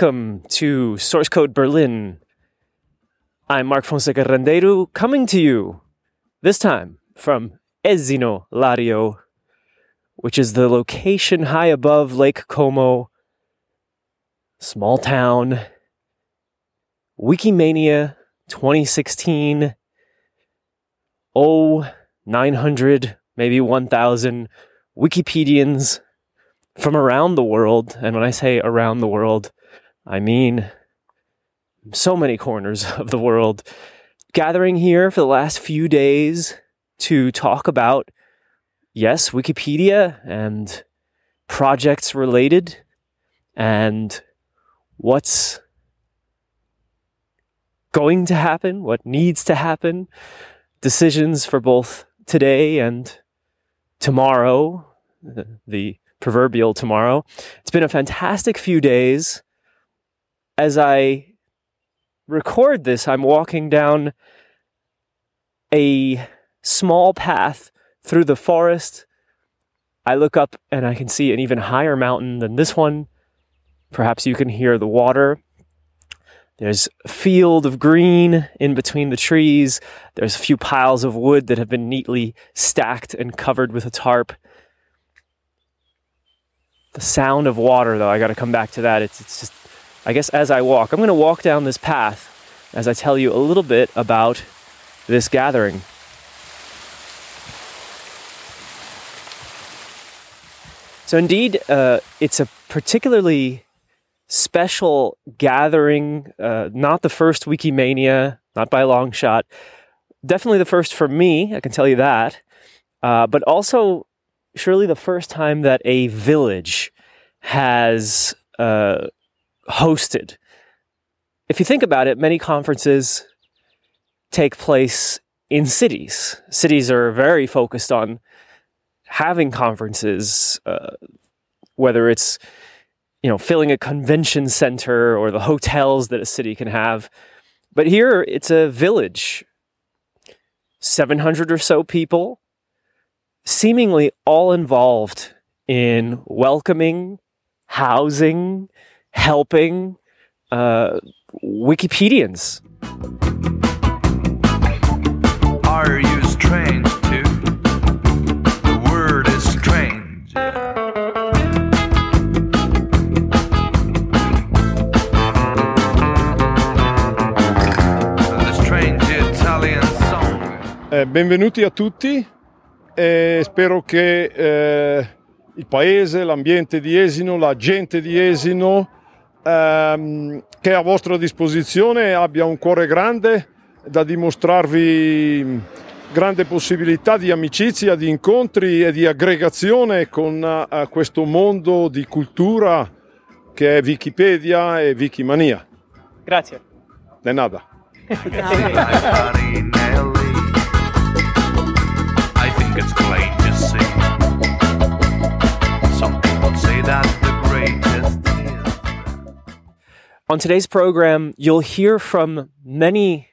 Welcome to Source Code Berlin. I'm Mark Fonseca Rendeiro coming to you this time from Esino Lario, which is the location high above Lake Como, small town, Wikimania 2016, oh, 900, maybe 1,000 Wikipedians from around the world. And when I say around the world, I mean so many corners of the world gathering here for the last few days to talk about, yes, Wikipedia and projects related and what's going to happen, what needs to happen, decisions for both today and tomorrow, the proverbial tomorrow. It's been a fantastic few days. As I record this, I'm walking down a small path through the forest. I look up and I can see an even higher mountain than this one. Perhaps you can hear the water. There's a field of green in between the trees. There's a few piles of wood that have been neatly stacked and covered with a tarp. The sound of water, though, I got to come back to that. It's, it's just, I guess, as I walk, I'm going to walk down this path as I tell you a little bit about this gathering. So, indeed, uh, it's a particularly special gathering, uh, not the first Wikimania, not by a long shot. Definitely the first for me, I can tell you that. Uh, but also surely the first time that a village has uh, hosted. If you think about it, many conferences take place in cities. Cities are very focused on having conferences, uh, whether it's you know filling a convention center or the hotels that a city can have. But here it's a village, 700 or so people, seemingly all involved in welcoming, housing, helping uh, Wikipedians. Are you strange too? The word is strange. The strange Italian song. Eh, benvenuti a tutti e spero che eh, il paese, l'ambiente di Esino, la gente di Esino ehm, che è a vostra disposizione abbia un cuore grande da dimostrarvi grande possibilità di amicizia, di incontri e di aggregazione con eh, questo mondo di cultura che è Wikipedia e Wikimania. Grazie. De nada. Marinelli. On today's program, you'll hear from many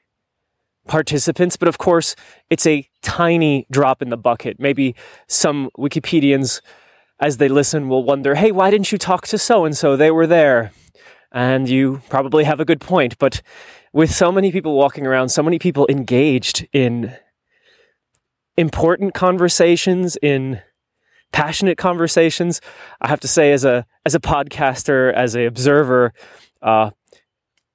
participants, but of course, it's a tiny drop in the bucket. Maybe some Wikipedians, as they listen, will wonder, hey, why didn't you talk to so and so? They were there. And you probably have a good point. But with so many people walking around, so many people engaged in important conversations, in passionate conversations, I have to say, as a as a podcaster, as a observer, uh,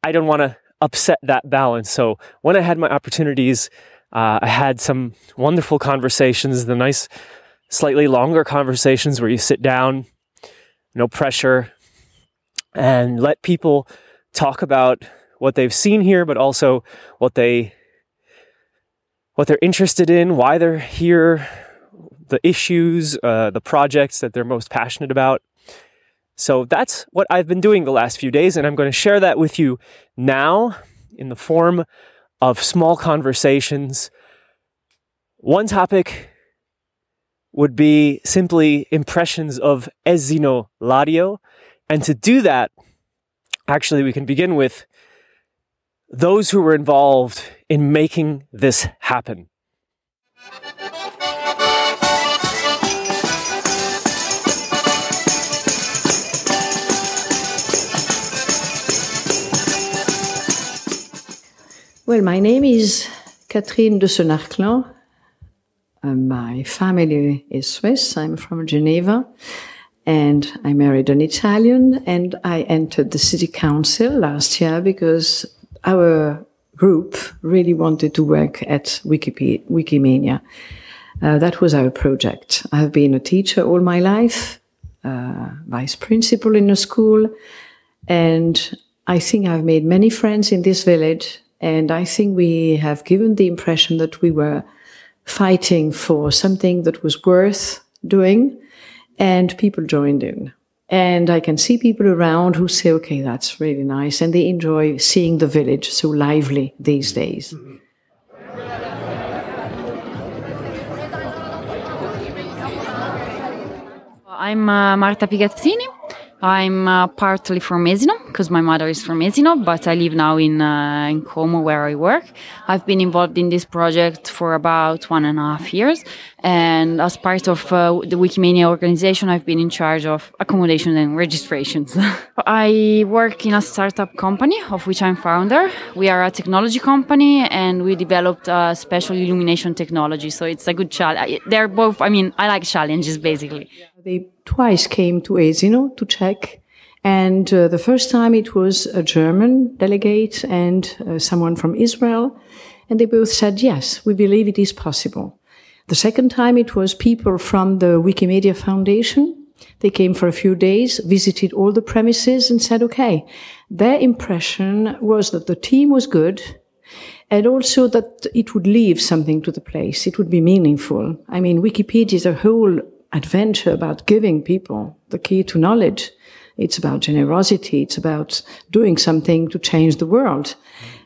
I don't want to upset that balance. So when I had my opportunities, uh, I had some wonderful conversations, the nice, slightly longer conversations where you sit down, no pressure, and let people talk about what they've seen here, but also what they what they're interested in, why they're here, the issues, uh, the projects that they're most passionate about. So that's what I've been doing the last few days, and I'm going to share that with you now in the form of small conversations. One topic would be simply impressions of Esino Lario. And to do that, actually, we can begin with those who were involved in making this happen. Well, my name is Catherine de Senarclens. Uh, my family is Swiss. I'm from Geneva. And I married an Italian and I entered the city council last year because our group really wanted to work at Wikipedia, Wikimania. Uh, that was our project. I have been a teacher all my life, uh, vice principal in a school, and I think I've made many friends in this village. And I think we have given the impression that we were fighting for something that was worth doing, and people joined in. And I can see people around who say, okay, that's really nice. And they enjoy seeing the village so lively these days. I'm uh, Marta Pigazzini. I'm uh, partly from Esino because my mother is from Esino, but I live now in uh, in Como where I work. I've been involved in this project for about one and a half years, and as part of uh, the Wikimania organization, I've been in charge of accommodation and registrations. I work in a startup company of which I'm founder. We are a technology company, and we developed a special illumination technology. So it's a good challenge. They're both. I mean, I like challenges basically. They twice came to Esino to check. And uh, the first time it was a German delegate and uh, someone from Israel. And they both said, yes, we believe it is possible. The second time it was people from the Wikimedia Foundation. They came for a few days, visited all the premises and said, okay, their impression was that the team was good and also that it would leave something to the place. It would be meaningful. I mean, Wikipedia is a whole adventure about giving people the key to knowledge. It's about generosity. It's about doing something to change the world.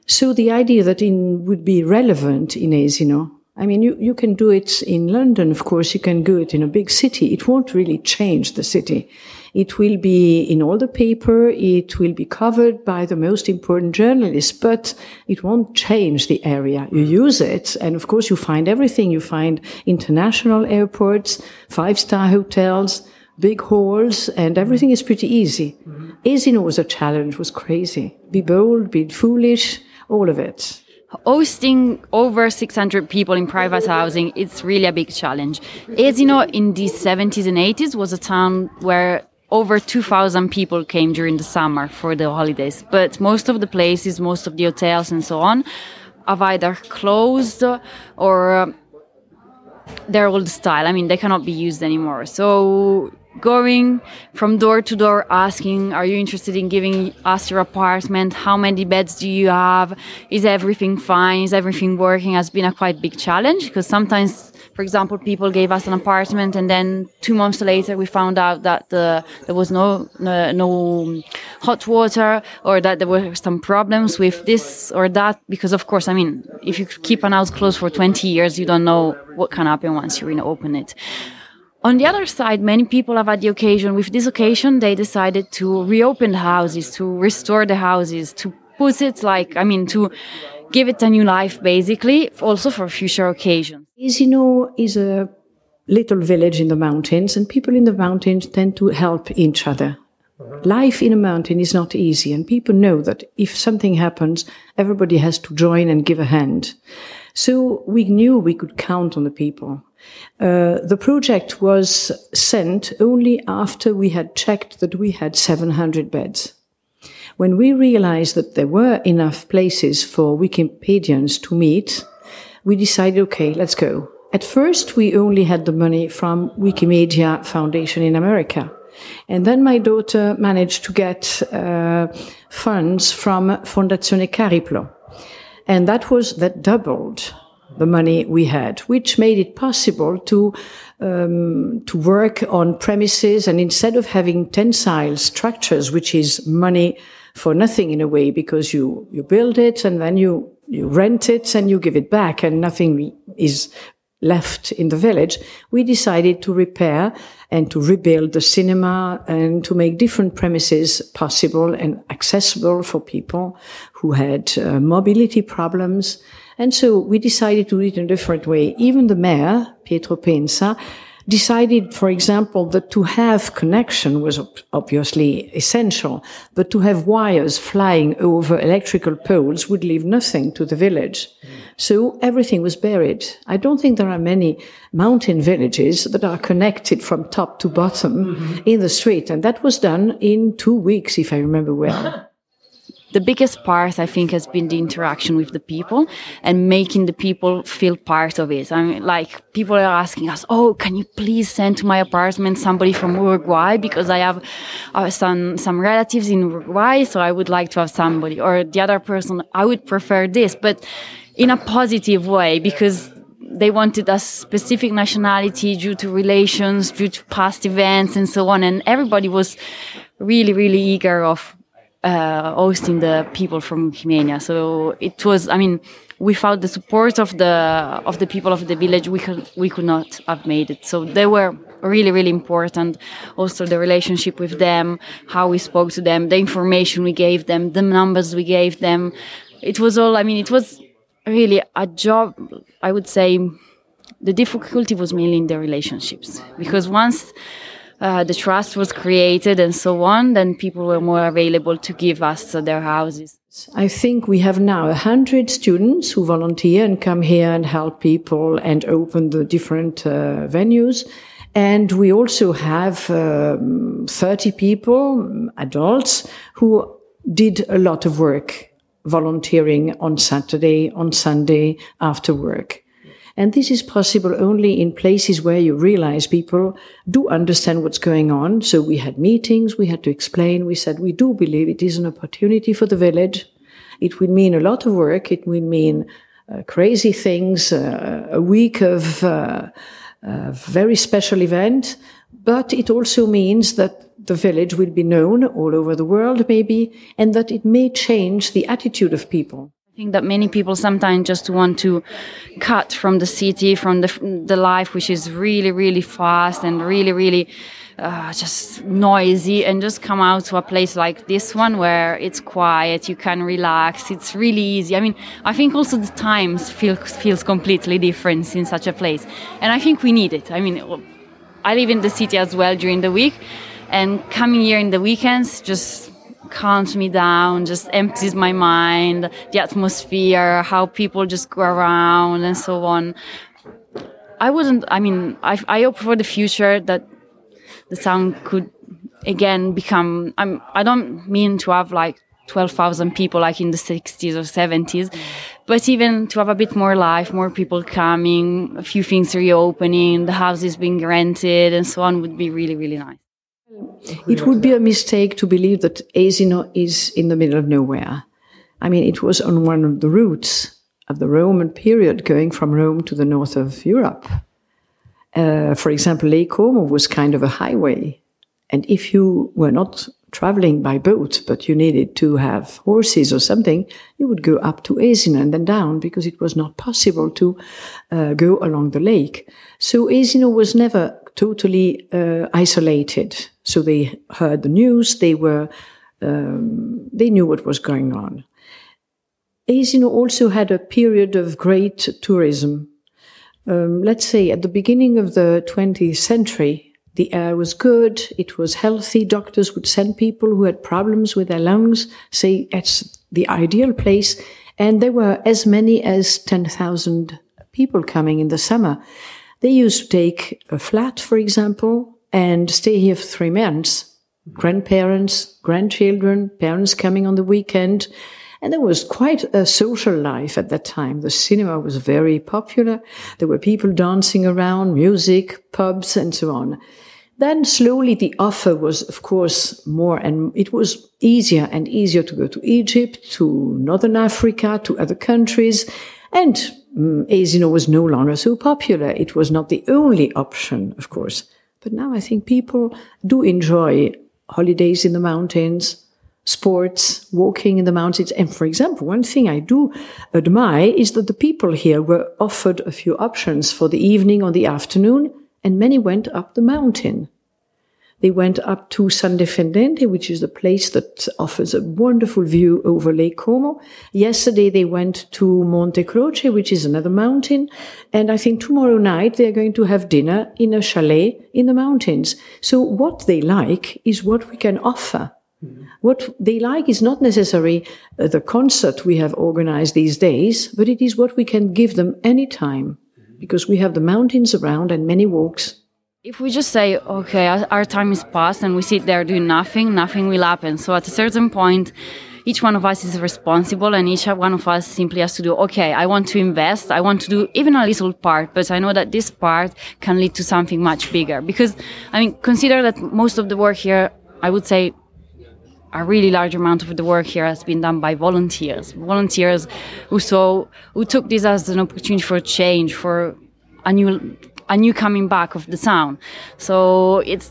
So the idea that it would be relevant in Esino, I mean, you, you can do it in London, of course, you can do it in a big city. It won't really change the city. It will be in all the paper. It will be covered by the most important journalists, but it won't change the area. You use it. And of course, you find everything. You find international airports, five star hotels, big halls, and everything is pretty easy. Mm-hmm. Esino was a challenge, was crazy. Be bold, be foolish, all of it hosting over 600 people in private housing it's really a big challenge Esino in the 70s and 80s was a town where over 2,000 people came during the summer for the holidays. But most of the places, most of the hotels and so on have either closed or uh, they're old style. I mean, they cannot be used anymore. So going from door to door asking, are you interested in giving us your apartment? How many beds do you have? Is everything fine? Is everything working? Has been a quite big challenge because sometimes for example, people gave us an apartment, and then two months later, we found out that the, there was no, no, no hot water, or that there were some problems with this or that. Because of course, I mean, if you keep an house closed for 20 years, you don't know what can happen once you open it. On the other side, many people have had the occasion. With this occasion, they decided to reopen the houses, to restore the houses, to put it like, I mean, to give it a new life, basically, also for future occasions. Esino is a little village in the mountains, and people in the mountains tend to help each other. Life in a mountain is not easy, and people know that if something happens, everybody has to join and give a hand. So we knew we could count on the people. Uh, the project was sent only after we had checked that we had 700 beds. When we realized that there were enough places for Wikipedians to meet, we decided, okay, let's go. At first, we only had the money from Wikimedia Foundation in America. And then my daughter managed to get uh, funds from Fondazione Cariplo. And that was, that doubled the money we had, which made it possible to um, to work on premises. And instead of having tensile structures, which is money for nothing in a way because you, you build it and then you, you rent it and you give it back and nothing is left in the village, we decided to repair and to rebuild the cinema and to make different premises possible and accessible for people who had uh, mobility problems. And so we decided to do it in a different way. Even the mayor, Pietro Pensa, decided, for example, that to have connection was ob- obviously essential, but to have wires flying over electrical poles would leave nothing to the village. So everything was buried. I don't think there are many mountain villages that are connected from top to bottom mm-hmm. in the street. And that was done in two weeks, if I remember well. the biggest part I think has been the interaction with the people and making the people feel part of it. I mean, like people are asking us, "Oh, can you please send to my apartment somebody from Uruguay because I have uh, some some relatives in Uruguay, so I would like to have somebody." Or the other person, "I would prefer this," but in a positive way because they wanted a specific nationality due to relations, due to past events and so on. And everybody was really, really eager of uh, hosting the people from Jimena. So it was, I mean, without the support of the of the people of the village, we could we could not have made it. So they were really really important. Also the relationship with them, how we spoke to them, the information we gave them, the numbers we gave them. It was all. I mean, it was really a job. I would say the difficulty was mainly in the relationships because once uh, the trust was created and so on, then people were more available to give us their houses. I think we have now a hundred students who volunteer and come here and help people and open the different uh, venues. And we also have um, 30 people, adults, who did a lot of work volunteering on Saturday, on Sunday, after work. And this is possible only in places where you realize people do understand what's going on. So we had meetings, we had to explain. We said, we do believe it is an opportunity for the village. It will mean a lot of work. It will mean uh, crazy things, uh, a week of uh, a very special event. But it also means that the village will be known all over the world, maybe, and that it may change the attitude of people. I think that many people sometimes just want to cut from the city, from the the life which is really, really fast and really, really uh, just noisy, and just come out to a place like this one where it's quiet, you can relax, it's really easy. I mean, I think also the times feel, feels completely different in such a place, and I think we need it. I mean, I live in the city as well during the week, and coming here in the weekends just calms me down, just empties my mind, the atmosphere, how people just go around and so on. I wouldn't, I mean, I, I hope for the future that the town could again become, I'm, I don't mean to have like 12,000 people like in the 60s or 70s, but even to have a bit more life, more people coming, a few things reopening, the houses being rented and so on would be really, really nice. It would be a mistake to believe that Asino is in the middle of nowhere. I mean, it was on one of the routes of the Roman period going from Rome to the north of Europe. Uh, for example, Lake Como was kind of a highway. And if you were not traveling by boat, but you needed to have horses or something, you would go up to Asino and then down because it was not possible to uh, go along the lake. So Asino was never totally uh, isolated. So they heard the news. They were, um, they knew what was going on. Asino also had a period of great tourism. Um, let's say at the beginning of the 20th century, the air was good, it was healthy. Doctors would send people who had problems with their lungs, say it's the ideal place. And there were as many as 10,000 people coming in the summer. They used to take a flat, for example, and stay here for three months. Grandparents, grandchildren, parents coming on the weekend. And there was quite a social life at that time. The cinema was very popular. There were people dancing around, music, pubs, and so on. Then slowly the offer was, of course, more and it was easier and easier to go to Egypt, to Northern Africa, to other countries. And um, Asino was no longer so popular. It was not the only option, of course. But now I think people do enjoy holidays in the mountains, sports, walking in the mountains. And for example, one thing I do admire is that the people here were offered a few options for the evening or the afternoon, and many went up the mountain. They went up to San Defendente, which is a place that offers a wonderful view over Lake Como. Yesterday they went to Monte Croce, which is another mountain. And I think tomorrow night they're going to have dinner in a chalet in the mountains. So what they like is what we can offer. What they like is not necessarily uh, the concert we have organized these days, but it is what we can give them anytime because we have the mountains around and many walks. If we just say, okay, our- time is past and we sit there doing nothing, nothing will happen. So at a certain point, each one of us is responsible and each one of us simply has to do, okay, I want to invest. I want to do even a little part, but I know that this part can lead to something much bigger. Because, I mean, consider that most of the work here, I would say a really large amount of the work here has been done by volunteers. Volunteers who saw, who took this as an opportunity for change, for a new, a new coming back of the town. So it's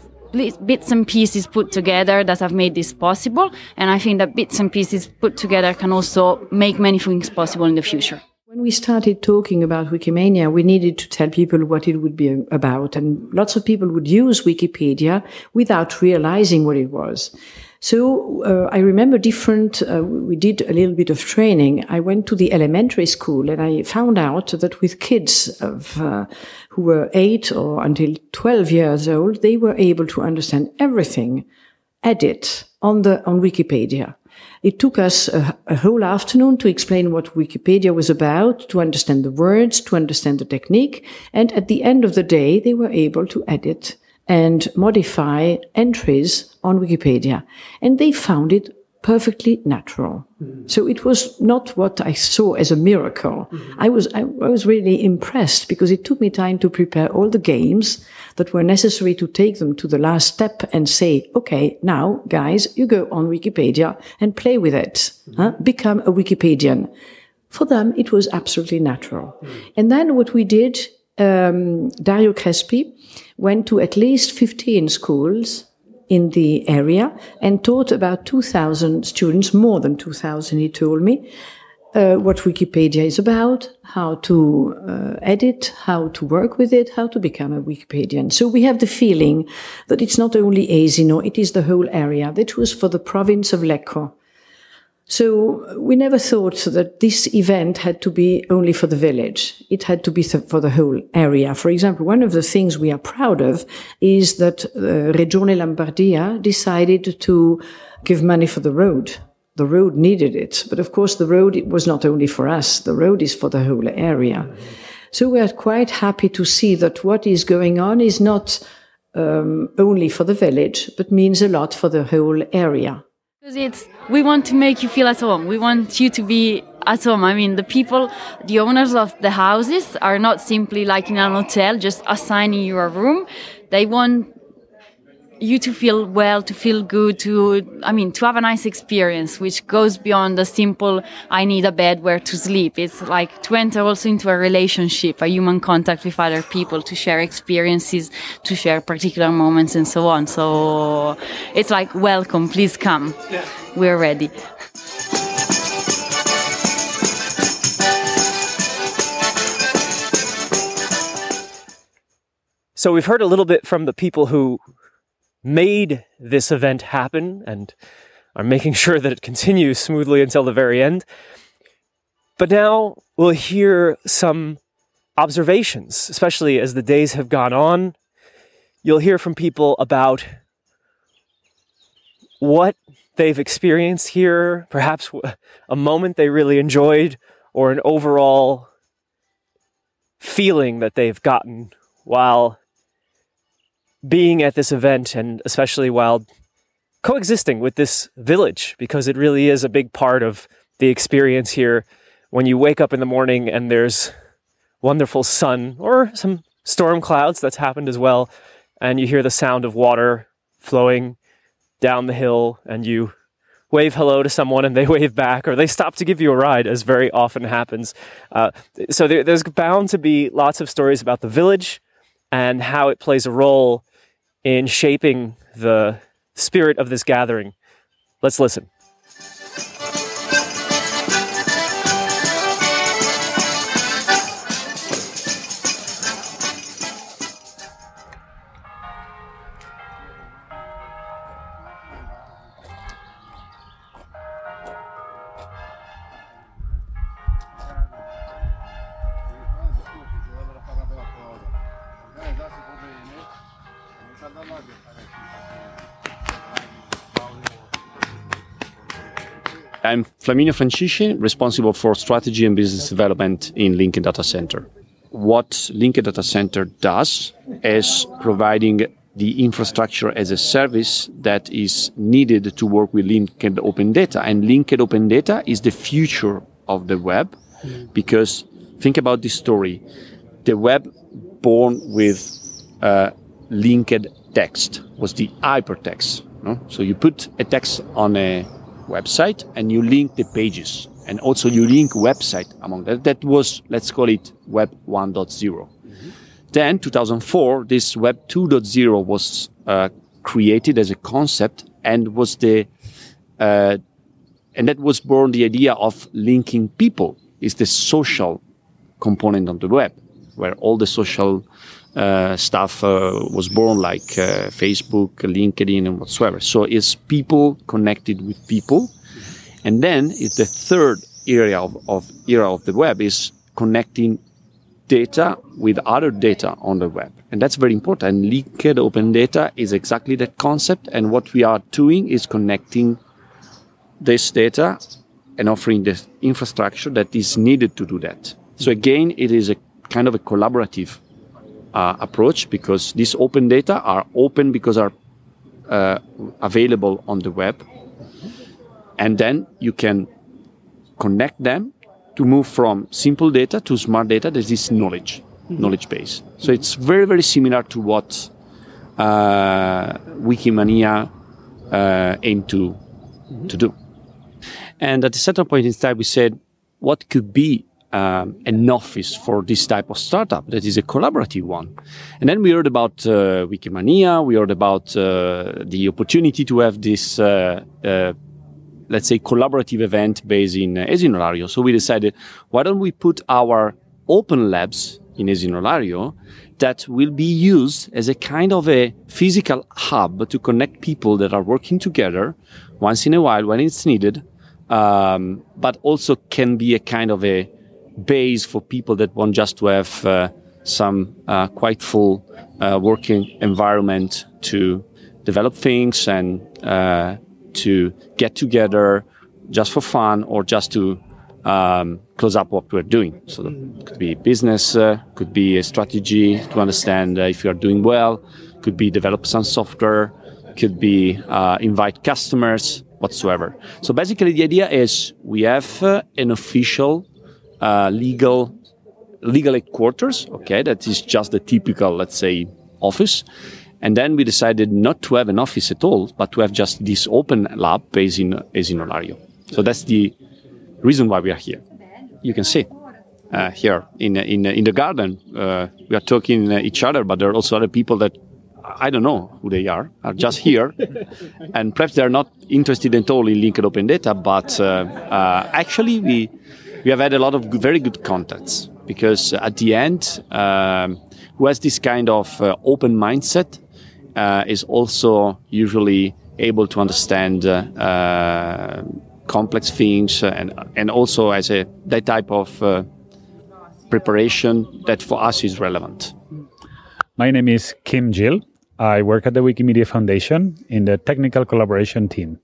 bits and pieces put together that have made this possible. And I think that bits and pieces put together can also make many things possible in the future. When we started talking about Wikimania, we needed to tell people what it would be about. And lots of people would use Wikipedia without realizing what it was. So uh, I remember different, uh, we did a little bit of training. I went to the elementary school and I found out that with kids of, uh, who were eight or until 12 years old, they were able to understand everything, edit on the, on Wikipedia. It took us a, a, whole afternoon to explain what Wikipedia was about, to understand the words, to understand the technique. And at the end of the day, they were able to edit and modify entries on Wikipedia. And they found it perfectly natural. Mm-hmm. So it was not what I saw as a miracle. Mm-hmm. I was, I, I was really impressed because it took me time to prepare all the games that were necessary to take them to the last step and say, okay, now guys, you go on Wikipedia and play with it. Mm-hmm. Huh? Become a Wikipedian. For them, it was absolutely natural. And then what we did, um, Dario Crespi went to at least 15 schools in the area and taught about 2,000 students, more than 2,000, he told me, uh, what Wikipedia is about, how to uh, edit, how to work with it, how to become a Wikipedian. So we have the feeling that it's not only Esino, it is the whole area. That was for the province of Lecco. So we never thought that this event had to be only for the village. It had to be for the whole area. For example, one of the things we are proud of is that uh, Regione Lombardia decided to give money for the road. The road needed it. But of course, the road was not only for us. The road is for the whole area. So we are quite happy to see that what is going on is not um, only for the village, but means a lot for the whole area. Because it's we want to make you feel at home. We want you to be at home. I mean, the people, the owners of the houses are not simply like in an hotel, just assigning you a room. They want you to feel well, to feel good, to, I mean, to have a nice experience, which goes beyond the simple, I need a bed where to sleep. It's like to enter also into a relationship, a human contact with other people, to share experiences, to share particular moments and so on. So it's like, welcome, please come. Yeah. We're ready. So we've heard a little bit from the people who made this event happen and are making sure that it continues smoothly until the very end. But now we'll hear some observations, especially as the days have gone on. You'll hear from people about what they've experienced here, perhaps a moment they really enjoyed, or an overall feeling that they've gotten while being at this event and especially while coexisting with this village because it really is a big part of the experience here. When you wake up in the morning and there's wonderful sun or some storm clouds that's happened as well and you hear the sound of water flowing down the hill and you wave hello to someone and they wave back or they stop to give you a ride as very often happens. Uh, so there, there's bound to be lots of stories about the village and how it plays a role in shaping the spirit of this gathering. Let's listen. Flaminio Francisci, responsible for strategy and business development in Linked Data Center. What Linked Data Center does is providing the infrastructure as a service that is needed to work with linked open data. And linked open data is the future of the web because think about this story. The web born with uh, linked text was the hypertext. No? So you put a text on a website and you link the pages and also you link website among that. That was, let's call it web 1.0. Then 2004, this web 2.0 was uh, created as a concept and was the, uh, and that was born the idea of linking people is the social component of the web where all the social uh, stuff uh, was born, like uh, Facebook, LinkedIn, and whatsoever. So it's people connected with people, and then it's the third area of, of era of the web is connecting data with other data on the web, and that's very important. And linked open data is exactly that concept, and what we are doing is connecting this data and offering the infrastructure that is needed to do that. So again, it is a kind of a collaborative uh, approach because these open data are open because are uh, available on the web, and then you can connect them to move from simple data to smart data that is knowledge, knowledge base. So it's very very similar to what uh, Wikimania uh, aim to to do. And at a certain point in time, we said, what could be um, an office for this type of startup that is a collaborative one. And then we heard about uh, Wikimania, we heard about uh, the opportunity to have this, uh, uh let's say, collaborative event based in uh, Esino Lario. So we decided, why don't we put our open labs in Esino Lario that will be used as a kind of a physical hub to connect people that are working together once in a while when it's needed, um, but also can be a kind of a base for people that want just to have uh, some uh, quite full uh, working environment to develop things and uh, to get together just for fun or just to um, close up what we're doing. So it could be business, uh, could be a strategy to understand if you are doing well, could be develop some software, could be invite customers whatsoever. So basically, the idea is we have uh, an official uh, legal legal headquarters. Okay, that is just the typical, let's say, office. And then we decided not to have an office at all, but to have just this open lab based in Esino Lario. So that's the reason why we are here. You can see uh, here in in in the garden. Uh, we are talking uh, each other, but there are also other people that I don't know who they are, are just here. and perhaps they're not interested at all in linked open data, but uh, uh, actually we, we have had a lot of very good contacts because at the end, um, who has this kind of uh, open mindset uh, is also usually able to understand uh, uh, complex things and, and also as a that type of preparation that for us is relevant. My name is Quim Gil. I work at the Wikimedia Foundation in the technical collaboration team.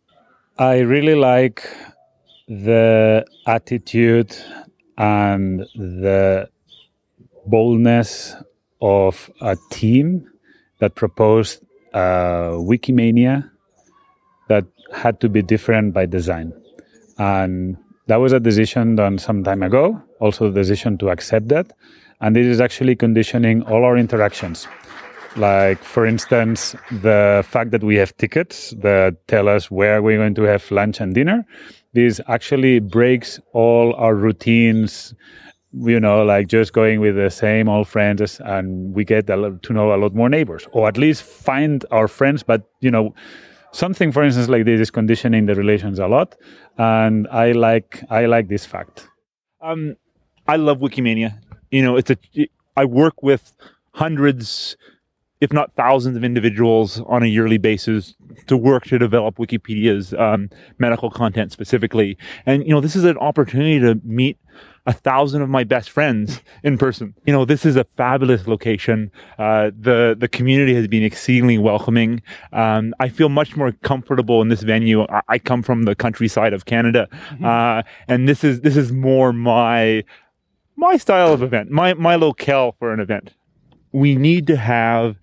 I really like the attitude and the boldness of a team that proposed a Wikimania that had to be different by design. And that was a decision done some time ago, also the decision to accept that. And this is actually conditioning all our interactions. Like, for instance, the fact that we have tickets that tell us where we're going to have lunch and dinner. This actually breaks all our routines, you know, like just going with the same old friends, and we get to know a lot more neighbors, or at least find our friends. But, you know, something, for instance, like this is conditioning the relations a lot. And I like, I like this fact. Um, I love Wikimania. You know, it's a, I work with hundreds, if not thousands of individuals on a yearly basis to work to develop Wikipedia's um, medical content specifically. And, you know, this is an opportunity to meet a thousand of my best friends in person. You know, this is a fabulous location. Uh, the the community has been exceedingly welcoming. Um, I feel much more comfortable in this venue. I, I come from the countryside of Canada, uh, and this is this is more my my style of event, my my locale for an event. We need to have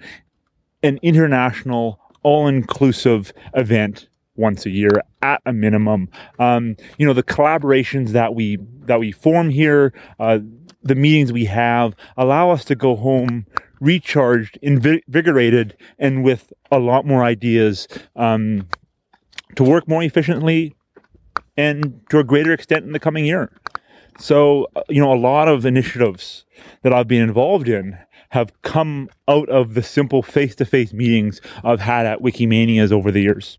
an international, all-inclusive event once a year at a minimum. Um, you know, the collaborations that we that we form here, uh, the meetings we have, allow us to go home recharged, invigorated, and with a lot more ideas um, to work more efficiently and to a greater extent in the coming year. So, uh, you know, a lot of initiatives that I've been involved in have come out of the simple face to face meetings I've had at Wikimanias over the years.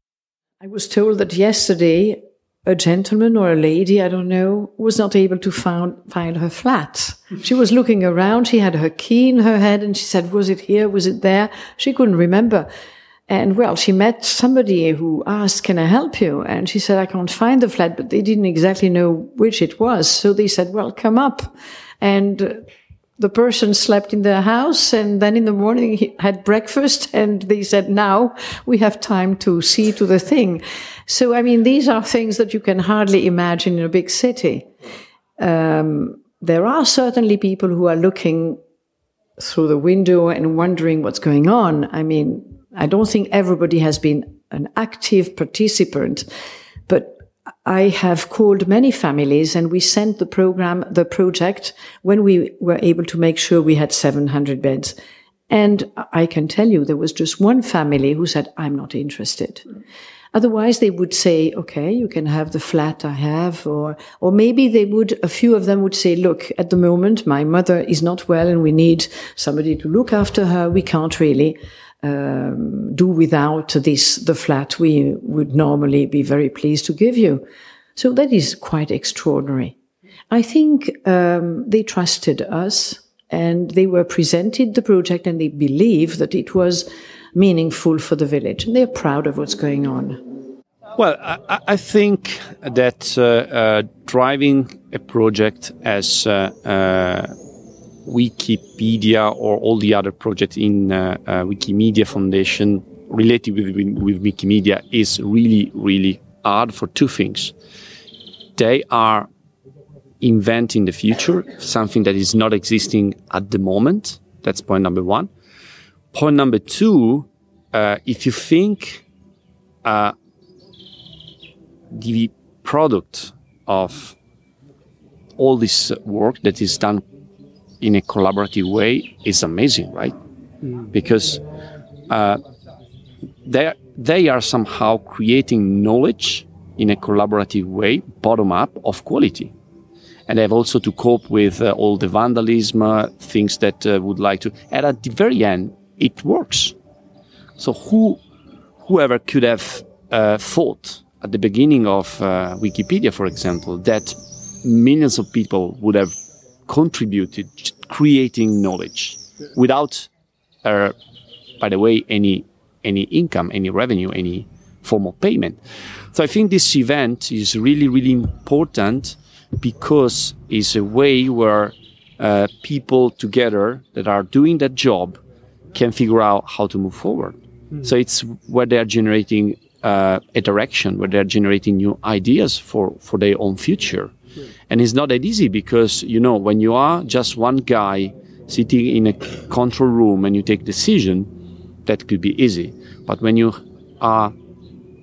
I was told that yesterday a gentleman or a lady, I don't know, was not able to found, find her flat. She was looking around, she had her key in her head, and she said, Was it here? Was it there? She couldn't remember. And well, she met somebody who asked, Can I help you? And she said, I can't find the flat, but they didn't exactly know which it was. So they said, Well, come up. And the person slept in the house and then in the morning he had breakfast and they said now we have time to see to the thing. So i mean these are things that you can hardly imagine in a big city. Um, there are certainly people who are looking through the window and wondering what's going on. I mean i don't think everybody has been an active participant I have called many families and we sent the program, the project when we were able to make sure we had 700 beds. And I can tell you there was just one family who said, I'm not interested. Otherwise, they would say, okay, you can have the flat I have, or, or maybe they would, a few of them would say, look, at the moment, my mother is not well and we need somebody to look after her. We can't really um, do without this, the flat we would normally be very pleased to give you. So that is quite extraordinary. I think um, they trusted us and they were presented the project and they believe that it was meaningful for the village and they're proud of what's going on. Well, I, I think that uh, uh, driving a project as uh, uh Wikipedia or all the other projects in uh, uh, Wikimedia Foundation related with, with Wikimedia is really, really hard for two things. They are inventing the future, something that is not existing at the moment. That's point number one. Point number two, uh, if you think uh, the product of all this work that is done in a collaborative way is amazing, right? Mm. Because uh, they they are somehow creating knowledge in a collaborative way, bottom up, of quality, and they have also to cope with uh, all the vandalism, uh, things that uh, would like to. And at the very end, it works. So who, whoever could have uh, thought at the beginning of uh, Wikipedia, for example, that millions of people would have contributed creating knowledge without, uh, by the way, any any income, any revenue, any form of payment. So I think this event is really, really important because it's a way where uh, people together that are doing that job can figure out how to move forward. Mm. So it's where they are generating uh, a direction, where they're generating new ideas for, for their own future. And it's not that easy because, you know, when you are just one guy sitting in a control room and you take decision, that could be easy. But when you are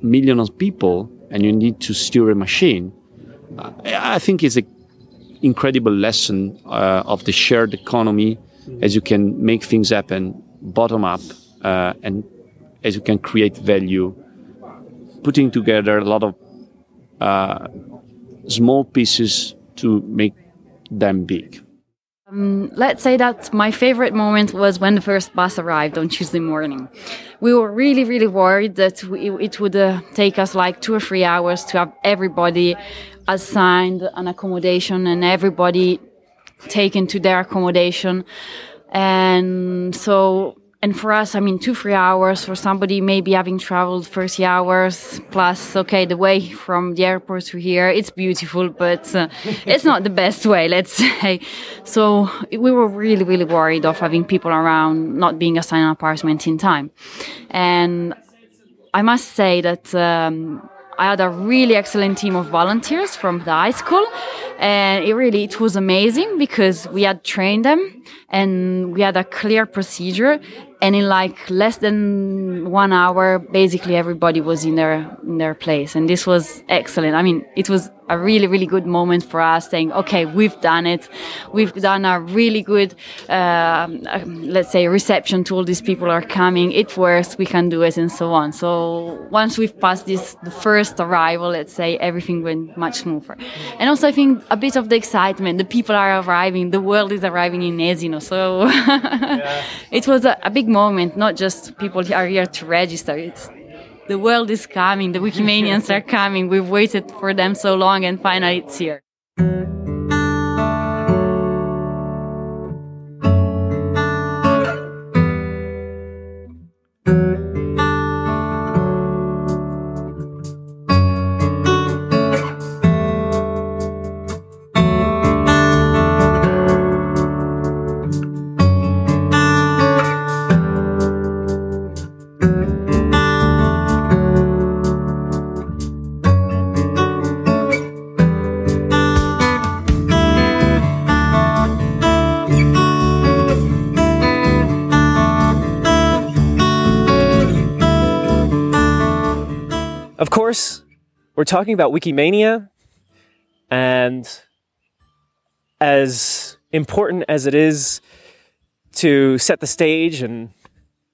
millions of people and you need to steer a machine, I think it's an incredible lesson uh, of the shared economy as you can make things happen bottom up uh, and as you can create value, putting together a lot of uh, small pieces to make them big. Um, let's say that my favorite moment was when the first bus arrived on Tuesday morning. We were really, really worried that we, it would uh, take us like two or three hours to have everybody assigned an accommodation and everybody taken to their accommodation. And so and for us, I mean, two, three hours for somebody maybe having traveled 30 hours plus, okay, the way from the airport to here, it's beautiful, but uh, it's not the best way, let's say. So we were really, really worried of having people around not being assigned an apartment in time. And I must say that um, I had a really excellent team of volunteers from the high school, and it really it was amazing because we had trained them and we had a clear procedure and in like less than one hour basically everybody was in their in their place. And this was excellent. I mean it was a really really good moment for us saying okay we've done it. We've done a really good uh, let's say reception to all these people are coming. It works. We can do it and so on. So once we've passed this the first arrival let's say everything went much smoother. And also i think a bit of the excitement the people are arriving. The world is arriving in Esino so yeah. it was a, a big moment not just people are here to register it's the world is coming, the Wikimanians are coming. We've waited for them so long and finally it's here. Course, we're talking about Wikimania, and as important as it is to set the stage and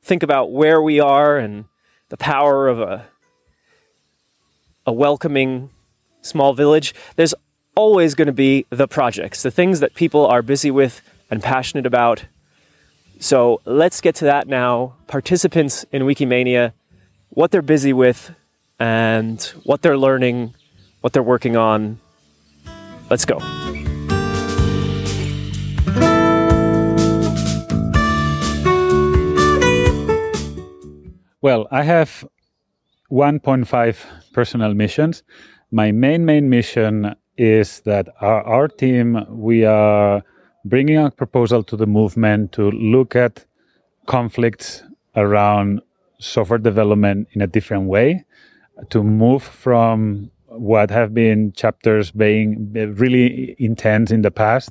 think about where we are and the power of a a welcoming small village, there's always going to be the projects, the things that people are busy with and passionate about. So let's get to that now. Participants in Wikimania, what they're busy with, and what they're learning, what they're working on. Let's go. Well, I have 1.5 personal missions. My main, main mission is that our, our team, we are bringing a proposal to the movement to look at conflicts around software development in a different way to move from what have been chapters being really intense in the past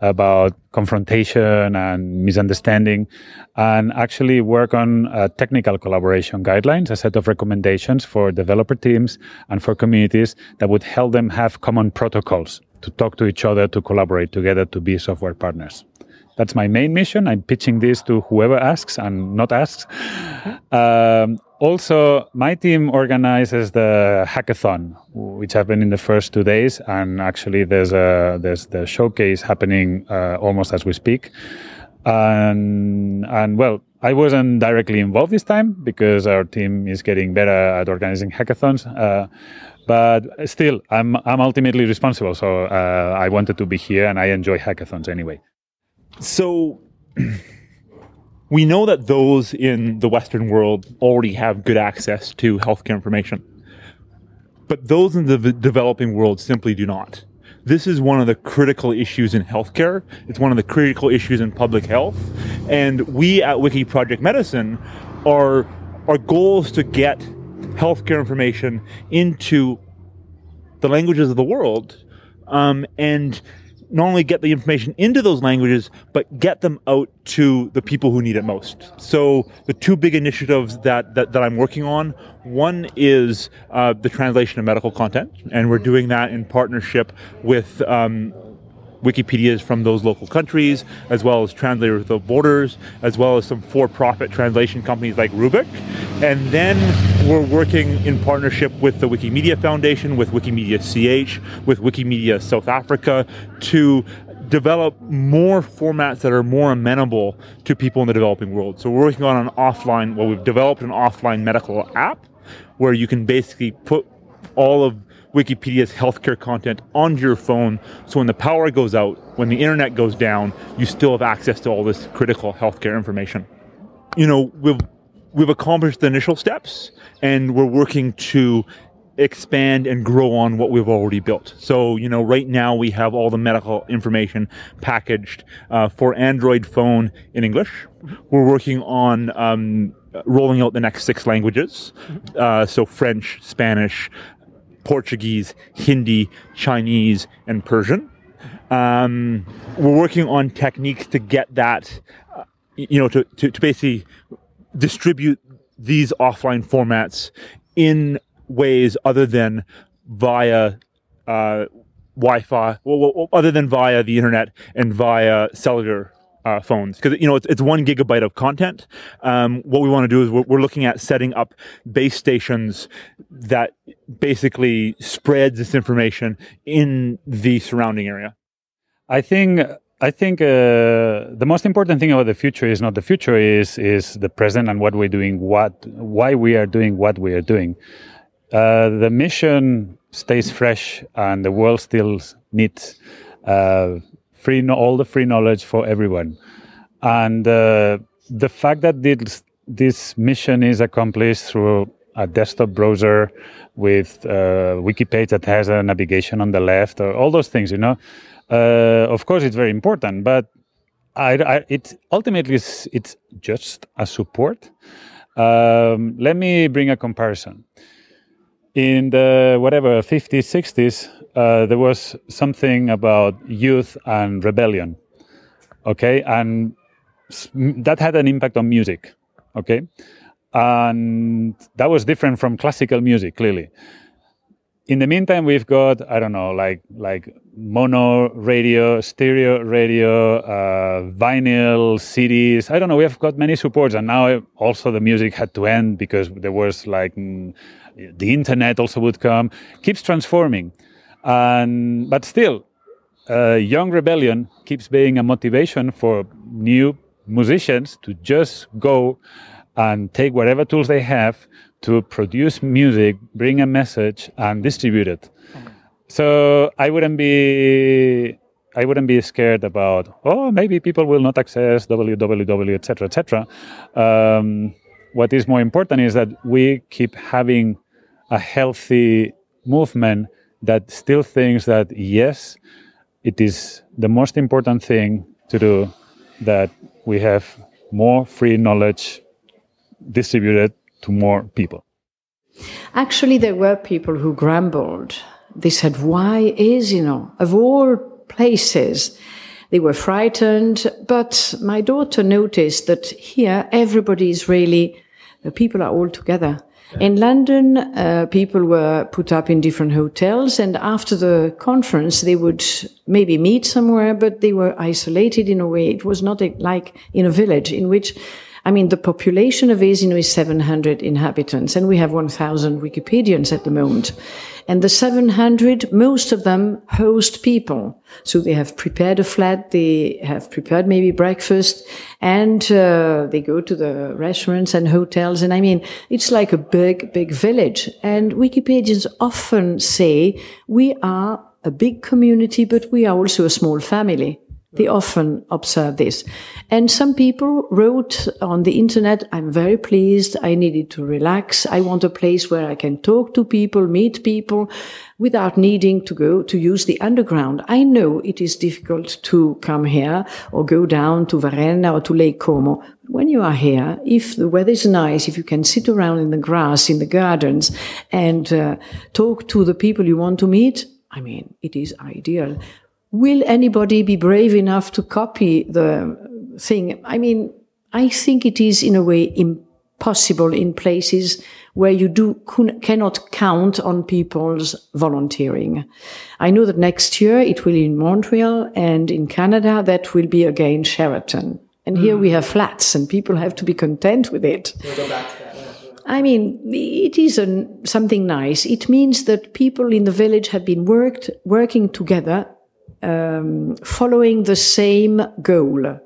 about confrontation and misunderstanding and actually work on uh, technical collaboration guidelines a set of recommendations for developer teams and for communities that would help them have common protocols to talk to each other to collaborate together to be software partners that's my main mission i'm pitching this to whoever asks and not asks um, also, my team organizes the hackathon, which happened in the first two days, and actually there's a there's the showcase happening uh, almost as we speak. And and well, I wasn't directly involved this time because our team is getting better at organizing hackathons. Uh, but still, I'm I'm ultimately responsible, so uh, I wanted to be here, and I enjoy hackathons anyway. So. we know that those in the Western world already have good access to healthcare information. But those in the developing world simply do not. This is one of the critical issues in healthcare. It's one of the critical issues in public health. And we at Wiki Project Medicine are, our goal is to get healthcare information into the languages of the world um, and not only get the information into those languages, but get them out to the people who need it most. So the two big initiatives that, that, that I'm working on, one is uh, the translation of medical content, and we're doing that in partnership with um, Wikipedias from those local countries, as well as Translators Without Borders, as well as some for-profit translation companies like Rubric. And then we're working in partnership with the Wikimedia Foundation, with Wikimedia CH, with Wikimedia South Africa to develop more formats that are more amenable to people in the developing world. So we're working on an offline, well, we've developed an offline medical app where you can basically put all of Wikipedia's healthcare content onto your phone. So when the power goes out, when the internet goes down, you still have access to all this critical healthcare information. you know, we've we've accomplished the initial steps, and we're working to expand and grow on what we've already built. So, you know, right now we have all the medical information packaged uh, for Android phone in English. We're working on um, rolling out the next six languages. Uh, so French, Spanish, Portuguese, Hindi, Chinese, and Persian. Um, we're working on techniques to get that, uh, you know, to, to, to basically distribute these offline formats in ways other than via uh, Wi-Fi, well, well, other than via the internet and via cellular uh, phones, because you know it's, it's one gigabyte of content. Um, what we want to do is we're, we're looking at setting up base stations that basically spreads this information in the surrounding area. I think I think uh, the most important thing about the future is not the future is is the present and what we're doing, what why we are doing what we are doing. Uh, the mission stays fresh, and the world still needs uh, free all the free knowledge for everyone. And uh, the fact that this this mission is accomplished through a desktop browser with uh, wiki page that has a navigation on the left, or all those things, you know. Uh, of course, it's very important, but I, I, it ultimately it's, it's just a support. Um, let me bring a comparison. In the whatever 50s, 60s, uh, there was something about youth and rebellion. Okay, and that had an impact on music. Okay, and that was different from classical music, clearly in the meantime we've got i don't know like like mono radio stereo radio uh, vinyl cds i don't know we have got many supports and now also the music had to end because there was like mm, the internet also would come. Keeps transforming. And but still uh, young rebellion keeps being a motivation for new musicians to just go and take whatever tools they have to produce music, bring a message, and distribute it. So I wouldn't be I wouldn't be scared about oh maybe people will not access www etc etc. Um, what is more important is that we keep having a healthy movement that still thinks that yes, it is the most important thing to do that we have more free knowledge distributed to more people. Actually, there were people who grumbled. They said, Why is, you know, of all places, they were frightened. But my daughter noticed that here everybody is really, the people are all together. In London, uh, people were put up in different hotels, and after the conference, they would maybe meet somewhere, but they were isolated in a way. It was not a, like in a village in which I mean, the population of Esino is 700 inhabitants, and we have 1,000 Wikipedians at the moment. And the 700, most of them host people. So they have prepared a flat, they have prepared maybe breakfast, and uh, they go to the restaurants and hotels. And I mean, it's like a big, big village. And Wikipedians often say, we are a big community, but we are also a small family. They often observe this. And some people wrote on the internet, I'm very pleased. I needed to relax. I want a place where I can talk to people, meet people without needing to go to use the underground. I know it is difficult to come here or go down to Varenna or to Lake Como. When you are here, if the weather is nice, if you can sit around in the grass, in the gardens and uh, talk to the people you want to meet, I mean, it is ideal will anybody be brave enough to copy the thing? I mean, I think it is in a way impossible in places where you do cannot count on people's volunteering. I know that next year it will be in Montreal and in Canada that will be again Sheraton. And here we have flats and people have to be content with it. I mean, it is an, something nice. It means that people in the village have been worked, working together um, following the same goal.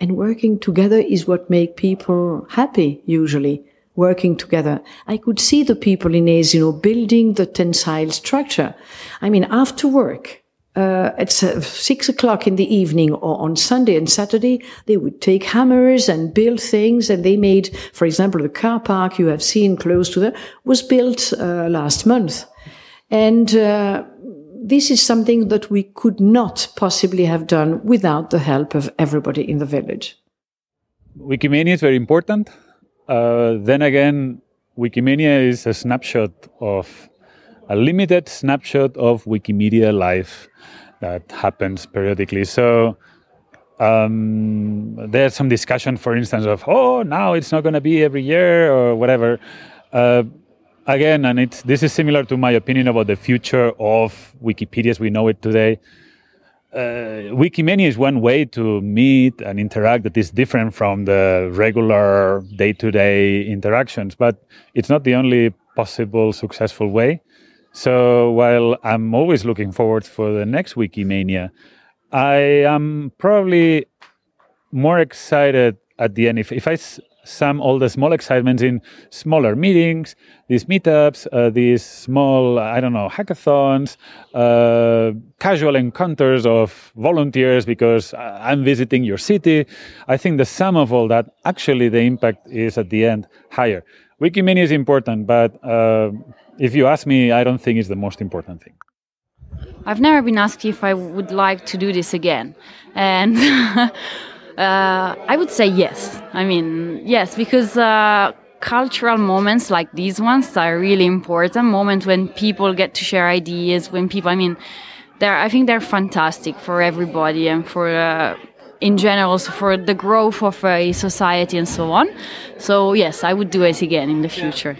And working together is what make people happy, usually. Working together. I could see the people in Esino building the tensile structure. I mean, after work, uh, at six o'clock in the evening or on Sunday and Saturday, they would take hammers and build things. And they made, for example, the car park you have seen close to there was built uh, last month. And uh, this is something that we could not possibly have done without the help of everybody in the village. Wikimania is very important. Uh, then again, Wikimania is a snapshot of a limited snapshot of Wikimedia life that happens periodically. So um, there's some discussion, for instance, of oh now it's not going to be every year or whatever. Uh, again, and it's this is similar to my opinion about the future of Wikipedia as we know it today. Uh, Wikimania is one way to meet and interact that is different from the regular day-to-day interactions, but it's not the only possible successful way. So while I'm always looking forward for the next Wikimania, I am probably more excited at the end if, if I sum all the small excitements in smaller meetings, these meetups, uh, these small, I don't know, hackathons, uh, casual encounters of volunteers because I'm visiting your city. I think the sum of all that, actually, the impact is at the end higher. Wikimania is important, but uh, if you ask me, I don't think it's the most important thing. I've never been asked if I would like to do this again. And. Uh, I would say yes. I mean, yes, because uh, cultural moments like these ones are really important. Moments when people get to share ideas, when people, I mean, they're, I think they're fantastic for everybody and for, uh, in general, so for the growth of a society and so on. So, yes, I would do it again in the future.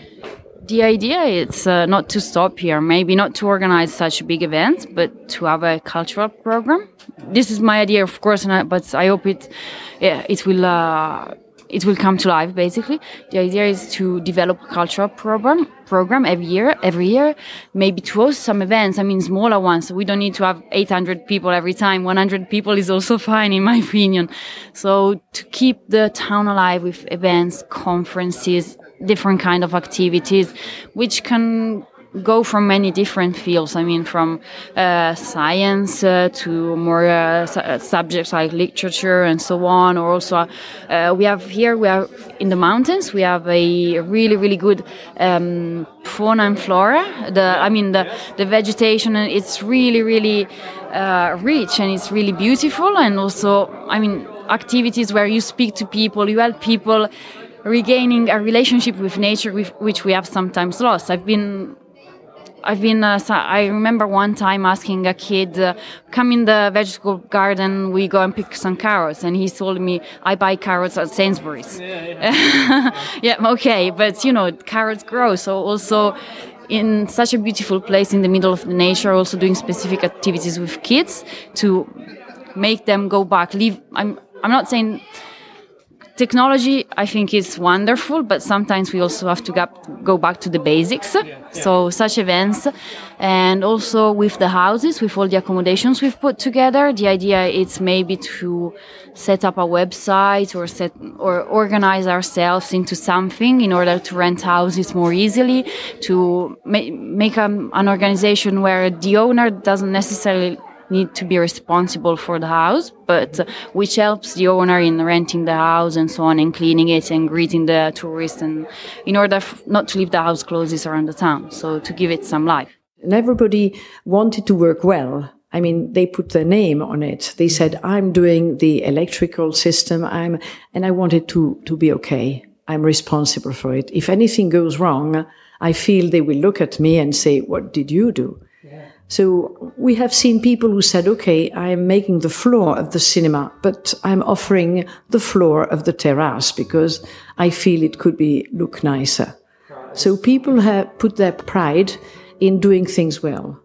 The idea is uh, not to stop here, maybe not to organize such big events, but to have a cultural program. This is my idea, of course, I, but I hope it yeah, it will uh, it will come to life. Basically, the idea is to develop a cultural program program every year, every year, maybe to host some events. I mean, smaller ones. We don't need to have 800 people every time. 100 people is also fine, in my opinion. So to keep the town alive with events, conferences, different kind of activities, which can go from many different fields. I mean, from uh, science uh, to more uh, su- uh, subjects like literature and so on. Or also, uh, we have here we are in the mountains. We have a really really good um, fauna and flora. The I mean the the vegetation. And it's really really uh, rich and it's really beautiful. And also, I mean, activities where you speak to people, you help people regaining a relationship with nature with, which we have sometimes lost. I've been I've been. Uh, I remember one time asking a kid, uh, "Come in the vegetable garden. We go and pick some carrots." And he told me, "I buy carrots at Sainsbury's." Yeah, yeah. yeah okay, but you know, carrots grow. So also, in such a beautiful place in the middle of the nature, also doing specific activities with kids to make them go back. Leave. I'm. I'm not saying technology i think is wonderful but sometimes we also have to go back to the basics. So such events. And also with the houses with all the accommodations we've put together the idea is maybe to set up a website or set or organize ourselves into something in order to rent houses more easily to ma- make a, an organization where the owner doesn't necessarily need to be responsible for the house, but uh, which helps the owner in renting the house and so on and cleaning it and greeting the tourists and in order f- not to leave the house closes around the town. So to give it some life. And everybody wanted to work well. I mean, they put their name on it. They said, I'm doing the electrical system. I'm, and I wanted to, to be okay. I'm responsible for it. If anything goes wrong, I feel they will look at me and say, what did you do? So we have seen people who said, okay, I'm making the floor of the cinema, but I'm offering the floor of the terrace because I feel it could be look nicer. So people have put their pride in doing things well.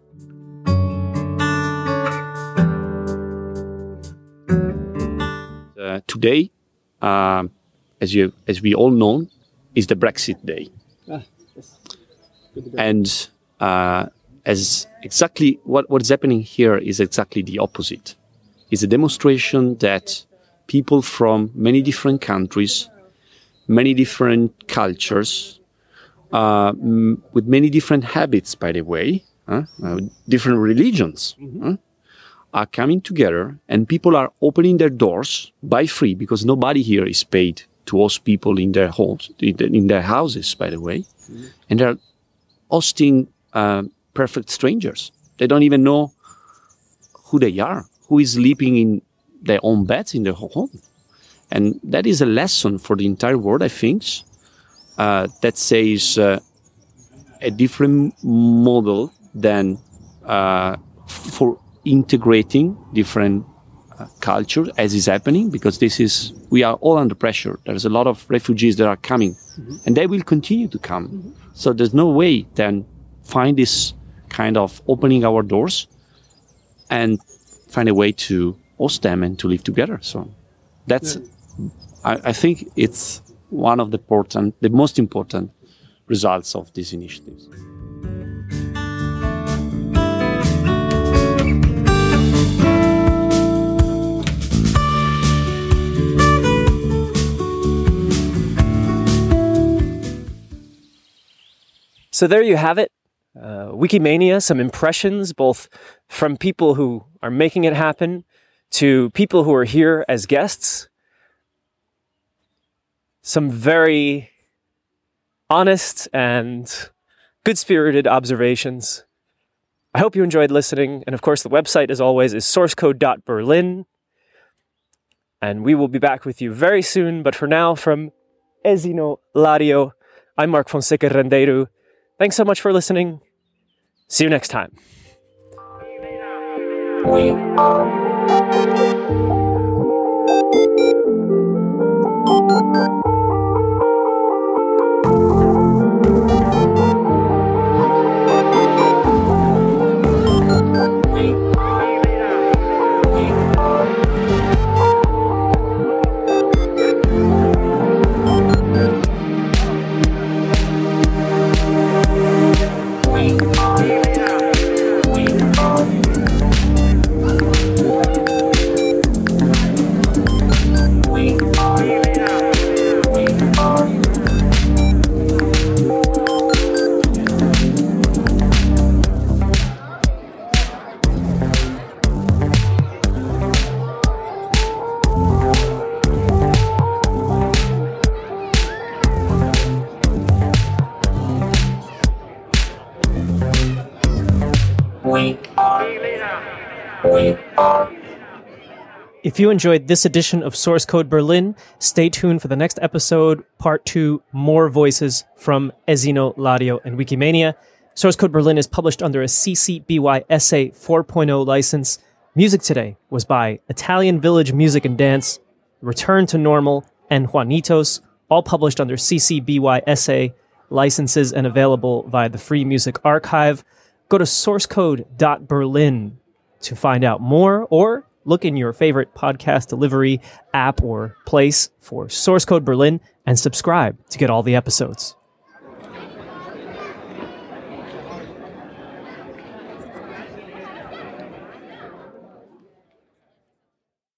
Uh, today, uh, as you as we all know, is the Brexit day, ah, yes. and uh, as exactly what, what's happening here is exactly the opposite. It's a demonstration that people from many different countries, many different cultures, uh, m- with many different habits, by the way, uh, different religions, mm-hmm. are coming together and people are opening their doors by free because nobody here is paid to host people in their homes, in, their houses, by the way. And they're hosting uh, perfect strangers. They don't even know who they are, who is sleeping in their own beds in their home. And that is a lesson for the entire world, I think, uh, that says uh, a different model than uh, for integrating different uh, cultures as is happening because this is we are all under pressure. There's a lot of refugees that are coming. And they will continue to come. So there's no way then find this kind of opening our doors and find a way to host them and to live together so that's I, I think it's one of the important the most important results of these initiatives So there you have it. Uh, Wikimania, some impressions both from people who are making it happen to people who are here as guests. Some very honest and good spirited observations. I hope you enjoyed listening. And of course, the website, as always, is sourcecode.berlin. And we will be back with you very soon. But for now, from Esino Lario, I'm Mark Fonseca Rendeiro. Thanks so much for listening. See you next time. If you enjoyed this edition of Source Code Berlin, stay tuned for the next episode, part two, more voices from Esino, Lario, and Wikimania. Source Code Berlin is published under a CC BY SA 4.0 license. Music today was by Italian Village Music and Dance, Return to Normal, and Juanitos, all published under CC BY SA licenses and available via the Free Music Archive. Go to sourcecode.berlin to find out more or look in your favorite podcast delivery app or place for Source Code Berlin and subscribe to get all the episodes.